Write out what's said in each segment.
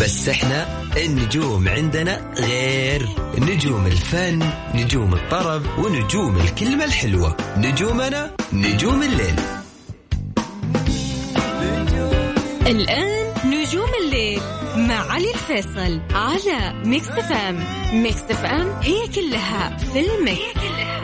بس إحنا النجوم عندنا غير. نجوم الفن نجوم الطرب ونجوم الكلمة الحلوة. نجومنا نجوم الليل. الآن نجوم الليل مع علي الفيصل على Mix FM Mix FM هي كلها في ال mix. نجوم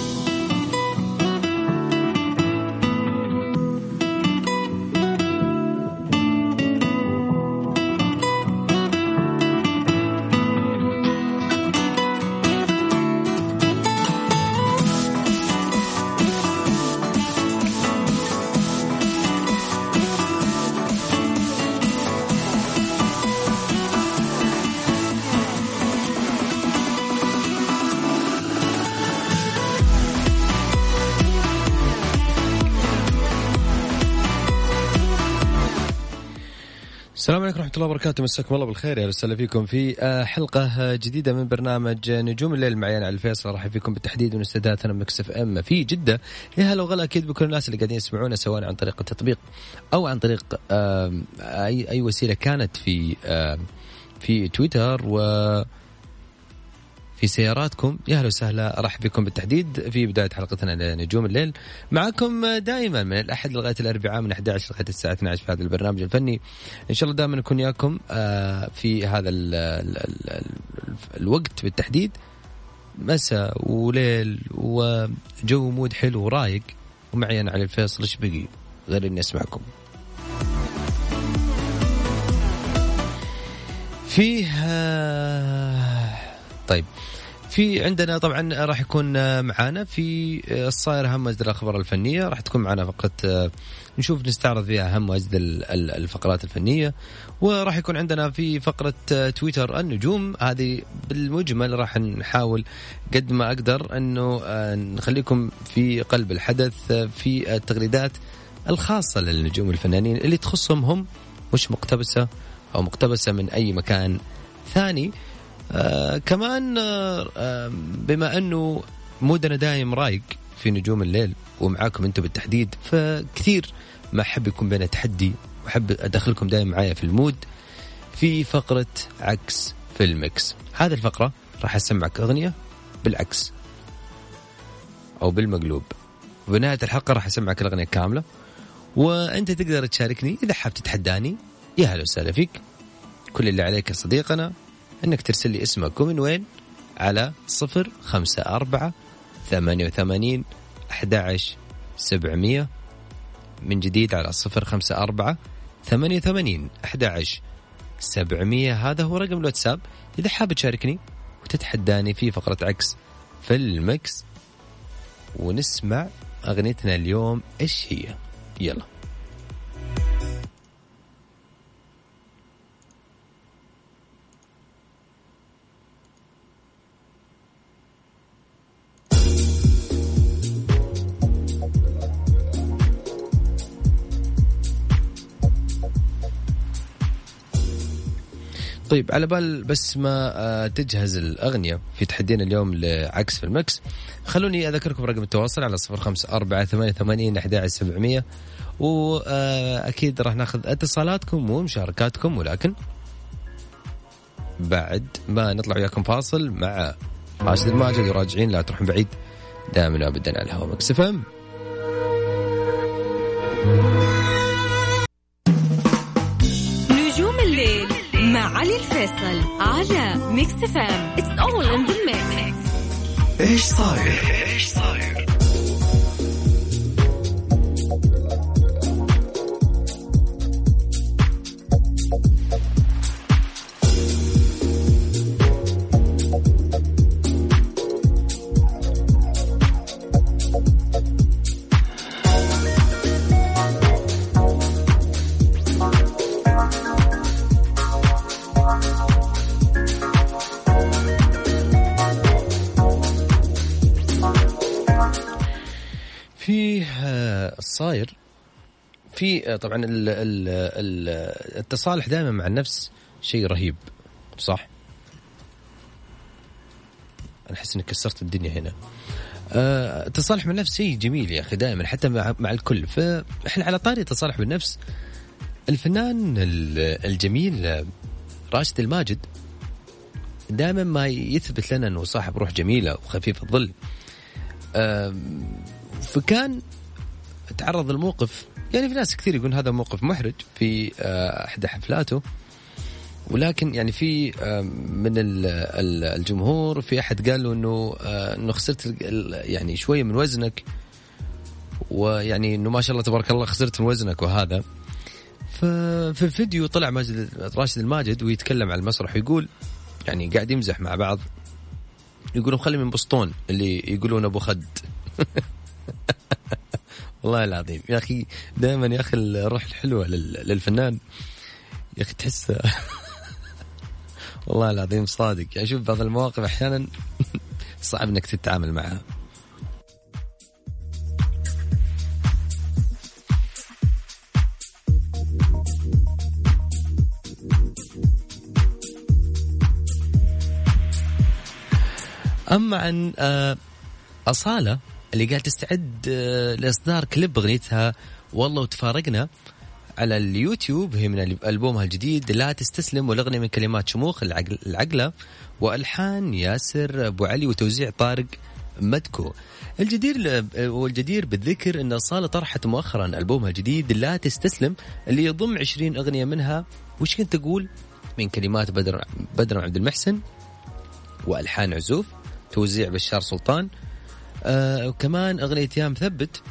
ورحمة الله وبركاته. مساكم الله بالخير. يا وسهلا فيكم في آه، حلقة جديدة من برنامج نجوم الليل معي علي الفيصل. أرحب فيكم بالتحديد من استديوهاتنا Mix FM في جدة. يا هلا وغلا أكيد بكل الناس اللي قاعدين يسمعونا سواء عن طريق التطبيق أو عن طريق أي أي وسيلة كانت في في تويتر. و في سياراتكم. يا أهلا وسهلا أرحب بكم بالتحديد في بداية حلقتنا لنجوم الليل. معكم دائما من الأحد لغاية الأربعاء من 11 لغاية الساعة 12 في هذا البرنامج الفني. إن شاء الله دائما نكون وياكم آه، في هذا ال ال ال ال الوقت بالتحديد. مساء وليل وجو مود حلو ورايق. ومعي أنا علي الفيصل إيش بقي؟ غير إني أسمعكم. فيه آه، طيب. في عندنا طبعا راح يكون معانا في الصاير أهم وأجد الأخبار الفنية. راح تكون معنا فقره آه، نشوف نستعرض فيها أهم وأجد ال- ال- الفقرات الفنية. وراح يكون عندنا في فقرة آه، تويتر النجوم. هذه بالمجمل راح نحاول قد ما أقدر إنه آه، نخليكم في قلب الحدث آه، في التغريدات الخاصة للنجوم الفنانين اللي تخصهم هم مش مقتبسة أو مقتبسة من أي مكان ثاني. آه كمان آه بما أنه مودنا دايم رايق في نجوم الليل ومعاكم أنتم بالتحديد فكثير ما أحب يكون بينا تحدي وأحب أدخلكم دايم معايا في ال mood في فقرة عكس في ال mix. هذه الفقرة راح أسمعك أغنية بالعكس أو بالمقلوب. وبنهايه الحلقة راح أسمعك الأغنية كاملة. وأنت تقدر تشاركني إذا حاب تتحداني. يا هلا وسهلا فيك. كل اللي عليك يا صديقنا. إنك ترسل لي اسمك ومن وين؟ على صفر خمسة أربعة ثمانية وثمانين أحد سبعمية. من جديد على صفر خمسة أربعة ثمانية وثمانين أحد سبعمية. هذا هو رقم الواتساب. إذا حاب تشاركني وتتحداني في فقرة عكس في المكس ونسمع أغنيتنا اليوم إيش هي؟ يلا. طيب على بال بس ما آه، تجهز الأغنية في تحدينا اليوم لعكس في ال mix. خلوني أذكركم رقم التواصل على صفر خمسة أربعة ثمانية ثمانين أحد سبعمية. وأكيد راح ناخذ اتصالاتكم ومشاركاتكم ولكن بعد ما نطلع وياكم فاصل مع راشد الماجد وراجعين لا تروحون بعيد دائما وابدا على الهواء Mix FM. على ميكس فام اتس اول ان ذا ميكس إيش صاير في آه، الصاير في آه، طبعا ال- ال- ال- التصالح دائما مع النفس شيء رهيب صح؟ أنا أحس إني كسرت الدنيا هنا. آه، التصالح مع النفس شيء جميل يا أخي دائما حتى مع مع الكل فإحنا على طاري التصالح بالنفس الفنان ال- الجميل آه، راشد الماجد دائما ما يثبت لنا إنه صاحب روح جميلة وخفيف الظل. فكان تعرض لموقف يعني في ناس كثير يقولون هذا موقف محرج في آه، إحدى حفلاته. ولكن يعني في آه، من ال- ال- الجمهور في أحد قال له إنه آه، إنه خسرت يعني شوية من وزنك. ويعني إنه ما شاء الله تبارك الله خسرت من وزنك وهذا. ففي الفيديو طلع ماجد راشد الماجد ويتكلم على المسرح ويقول يعني قاعد يمزح مع بعض. يقولون خلي من بسطون اللي يقولون أبو خد. والله العظيم. يا أخي دائما يا أخي الروح الحلوة لل- للفنان يا أخي تحس والله العظيم صادق. يعني شوف بعض المواقف أحيانا صعب إنك تتعامل معها. أما عن آه، أصالة اللي قاعد تستعد آه، لإصدار كليب أغنيتها والله وتفارقنا على اليوتيوب. هي من ألبومها الجديد لا تستسلم والأغنية من كلمات شموخ العقل العقلة وألحان ياسر أبو علي وتوزيع طارق مدكو. الجدير والجدير بالذكر إن اصاله طرحت مؤخرا ألبومها الجديد لا تستسلم اللي يضم 20 أغنية منها. وش كنت تقول؟ من كلمات بدر بدر عبد المحسن وألحان عزوف توزيع بشار سلطان آه وكمان أغنية يا مثبت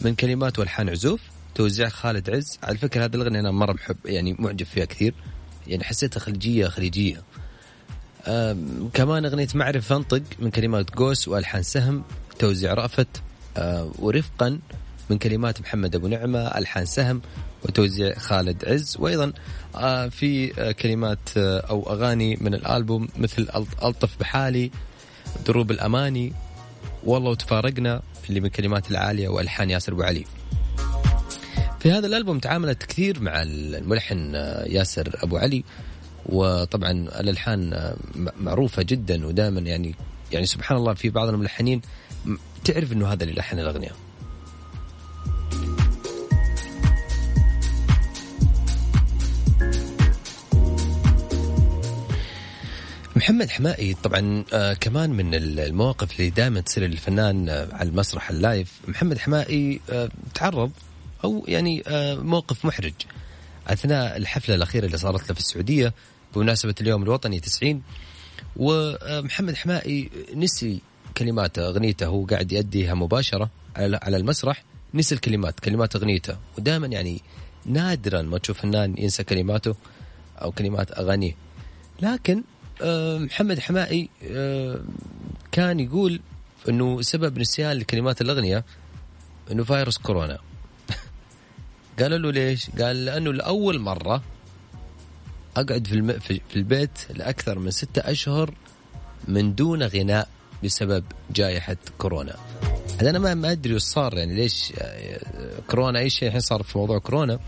من كلمات والحان عزوف توزيع خالد عز. على فكرة هذه الأغنية أنا مرة محب يعني معجب فيها كثير. يعني حسيتها خليجية خليجية. كمان أغنية معرف أنطق من كلمات قوس والحان سهم توزيع رأفت آه ورفقا من كلمات محمد أبو نعمة الحان سهم وتوزيع خالد عز. وأيضا آه في كلمات أو أغاني من الألبوم مثل ألطف بحالي دروب الأماني. والله وتفارقنا اللي من كلمات العالية وألحان ياسر أبو علي. في هذا الألبوم تعاملت كثير مع الملحن آه، ياسر أبو علي. وطبعا الألحان آه، م- معروفة جدا ودائما يعني يعني سبحان الله في بعض الملحنين تعرف إنه هذا اللي لحن الأغنية. محمد حمائي طبعا آه كمان من المواقف اللي دائما تصير للفنان آه على المسرح اللايف. محمد حمائي آه تعرض أو يعني آه موقف محرج. أثناء الحفلة الأخيرة اللي صارت له في السعودية بمناسبة اليوم الوطني 90 ومحمد حمائي نسي كلمات أغنيته هو قاعد يأديها مباشرة على المسرح نسي الكلمات كلمات أغنيته. ودائما يعني نادرا ما تشوف فنان ينسى كلماته أو كلمات أغانيه. لكن آه، محمد حمائي آه، كان يقول إنه سبب نسيان لكلمات الأغنية إنه فيروس كورونا قالوا له ليش؟ قال لأنه لأول مرة أقعد في. في البيت لأكثر من ستة أشهر من دون غناء بسبب جائحة كورونا. أنا ما ما أدري وش صار يعني ليش آه، كورونا أي شيء الحين صار في موضوع كورونا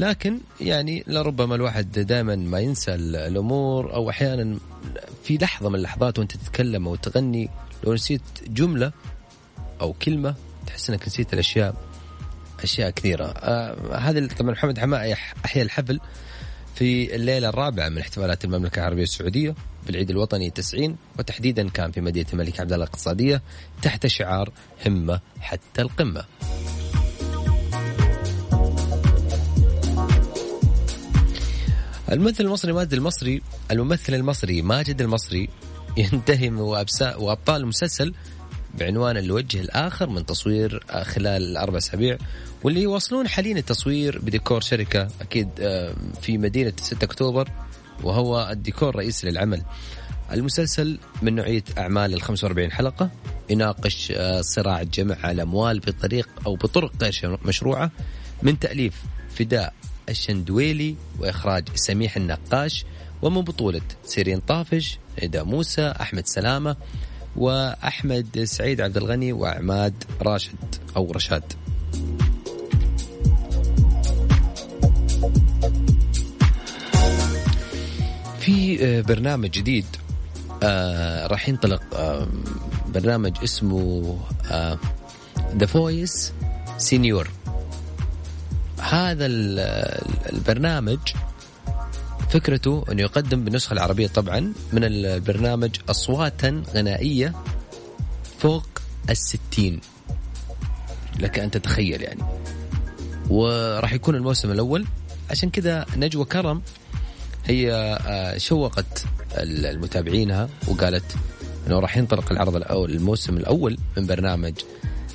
لكن يعني لربما الواحد دائما ما ينسى ال- الأمور أو أحيانا في لحظة من اللحظات وأنت تتكلم أو تغني لو نسيت جملة أو كلمة تحس إنك نسيت الأشياء أشياء كثيرة آه هذا طبعا محمد حماء أحيا الحفل في الليلة الرابعة من احتفالات المملكة العربية السعودية بالعيد الوطني 90 وتحديدا كان في مدينة الملك عبد الله الاقتصاديه تحت شعار همة حتى القمة. الممثل المصري ماجد المصري الممثل المصري ماجد المصري ينتهي وأبطال المسلسل بعنوان الوجه الآخر من تصوير خلال الأربع أسابيع واللي يواصلون حاليا التصوير بديكور شركة أكيد آه، في مدينة 6 أكتوبر وهو الديكور الرئيسي للعمل. المسلسل من نوعية أعمال ال 45 حلقة يناقش آه، صراع جمع الأموال بطريق أو بطرق غير مشروعة من تأليف فداء الشندويلي وإخراج سميح النقاش ومن بطولة سيرين طافش، إيدا موسى، أحمد سلامة، وأحمد سعيد عبد الغني وعماد راشد أو رشاد. في آه، برنامج جديد آه راح ينطلق آه برنامج اسمه The Voice Senior هذا البرنامج فكرته انه يقدم بالنسخة العربية طبعا من البرنامج اصواتا غنائية فوق الستين. لك أن تتخيل يعني. وراح يكون الموسم الأول. عشان كذا نجوى كرم هي آه، شوقت المتابعينها وقالت إنه راح ينطلق العرض الأول الموسم الأول من برنامج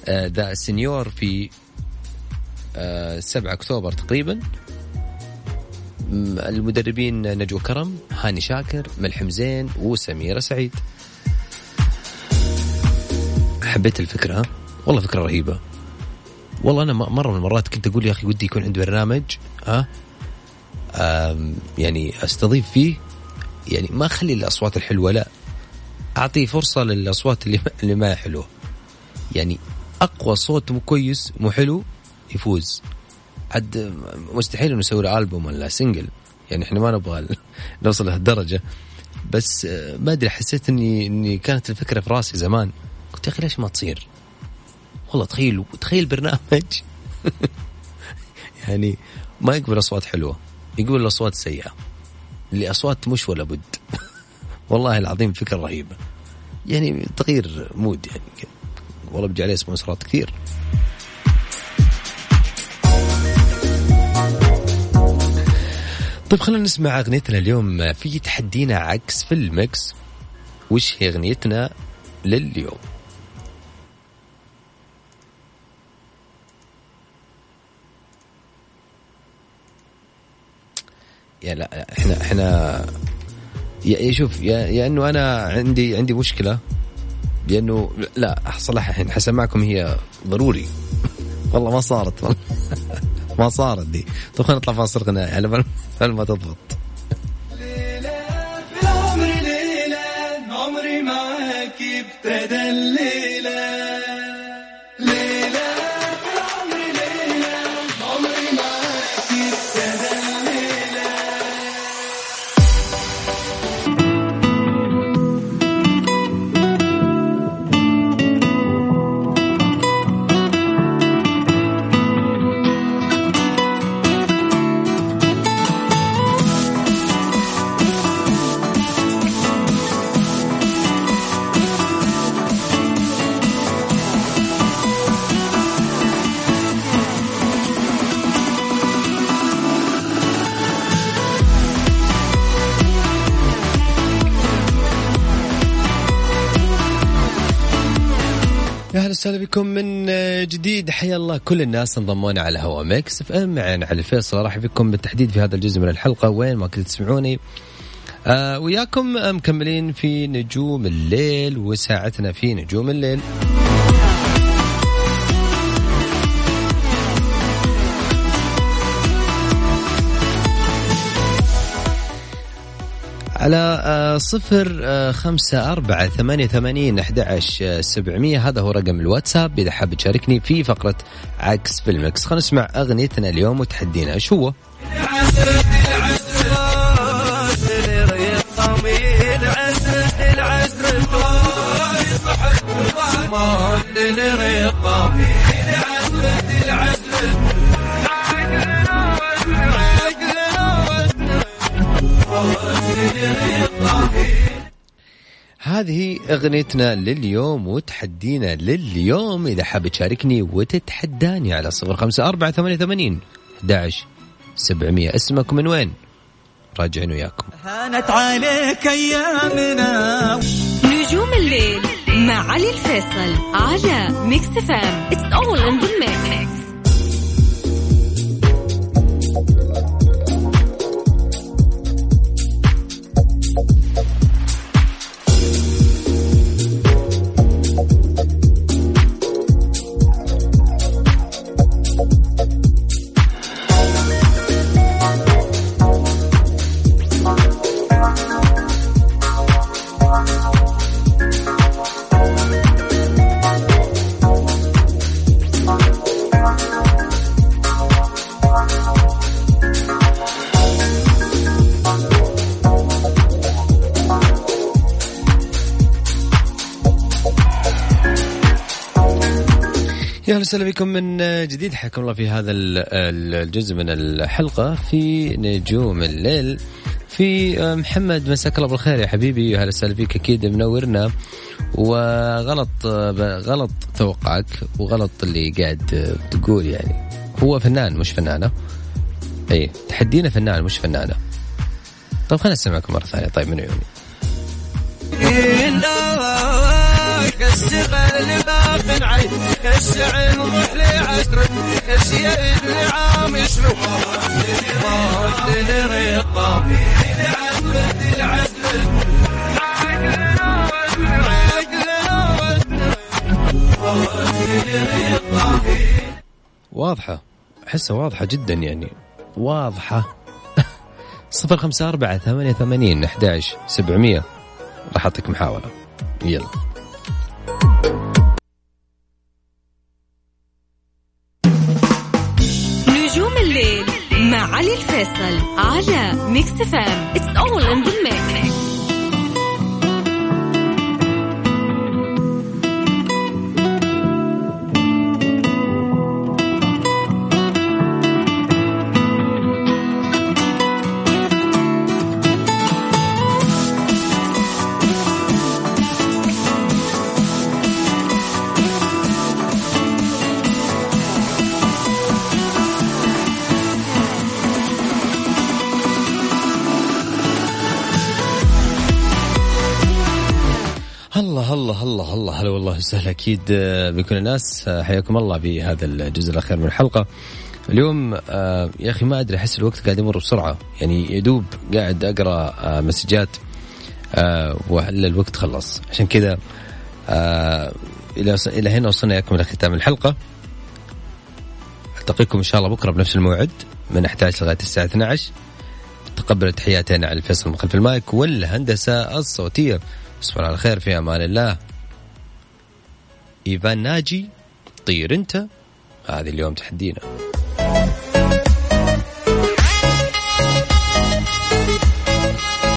The Senior في 7 آه، أكتوبر تقريبا. المدربين نجوى كرم هاني شاكر ملحم زين وسميرة سعيد. حبيت الفكرة والله فكرة رهيبة. والله أنا مرة من المرات كنت أقول يا أخي ودي يكون عندي برنامج ها؟ يعني أستضيف فيه يعني ما أخلي الأصوات الحلوة لا. أعطيه فرصة للأصوات اللي ما حلوة. يعني أقوى صوت مو كويس مو حلو يفوز. عاد مستحيل إنه نسوي له ألبوم ولا سنجل يعني إحنا ما نبغى نوصل لهالدرجة. بس آه، ما أدري حسيت إني إني كانت الفكرة في راسي زمان. قلت يا أخي ليش ما تصير؟ والله تخيل تخيل برنامج. يعني ما يقبل أصوات حلوة يقبل الأصوات سيئة. اللي أصوات مش ولا بد. والله العظيم فكرة رهيبة. يعني تغيير mood يعني. والله بجي عليه sponsor ات كثير. طيب خلينا نسمع أغنيتنا اليوم. في تحدينا عكس في المكس وش هي أغنيتنا لليوم؟ يا لا إحنا إحنا يا شوف يا, يا إنه أنا عندي عندي مشكلة. لأنه لا صراحة الحين حسمعكم هي ضروري. والله ما صارت ما صارت دي. طيب خلينا نطلع فاصل غنائي. على ما تضبط. وسهلا بكم من جديد. حيا الله كل الناس انضمونا على هوا ميكس FM. معنا علي الفيصل. أرحب بكم بالتحديد في هذا الجزء من الحلقة. وين ما كنت تسمعوني آه وياكم مكملين في نجوم الليل وساعتنا في نجوم الليل. على آه، صفر آه، خمسة أربعة ثمانية ثمانين أحد سبعمية. هذا هو رقم الواتساب. إذا حاب تشاركني في فقرة عكس في المكس خلينا نسمع أغنيتنا اليوم وتحدينا. إيش هو؟ هذه أغنيتنا لليوم وتحدينا لليوم. إذا حاب تشاركني وتتحداني على صفر خمسة أربعة ثمانية ثمانين أحداش سبعمية. اسمك من وين؟ راجعين وياكم. هانت عليك أيامنا. نجوم الليل مع علي الفيصل على ميكس FM it's all in the mix وسهلا بكم من جديد. حياكم الله في هذا الجزء من الحلقة. في نجوم الليل في محمد مساك الله بالخير يا حبيبي. أهلا وسهلا فيك. أكيد منورنا. وغلط غلط توقعك وغلط اللي قاعد تقول يعني. هو فنان مش فنانة؟ اي تحدينا فنان مش فنانة. طيب خلينا نسمعكم مرة ثانية. طيب من عيوني. عين كالشيء عام شنو واضحة. أحسها واضحة جدا يعني. واضحة. صفر خمسة أربعة ثمانية ثمانين أحد سبعمية. راح أعطيك محاولة. يلا. مع علي الفيصل على ميكس فام It's all in the mix. وسهلا أكيد آه، بكل الناس. آه، حياكم الله بهذا الجزء الأخير من الحلقة. اليوم آه، يا أخي ما أدري أحس الوقت قاعد يمر بسرعة. يعني يدوب قاعد أقرأ مسجات ولا الوقت خلص. عشان كذا إلى إلى هنا وصلنا إياكم إلى ختام الحلقة. ألتقيكم إن شاء الله بكرة بنفس الموعد من 11 لغاية الساعة 12 تقبل تحياتي أنا على الفيصل من خلف المايك والهندسة الصوتية. تصبحون على خير في أمان الله. إيفان ناجي طير أنت. هذه اليوم تحدينا.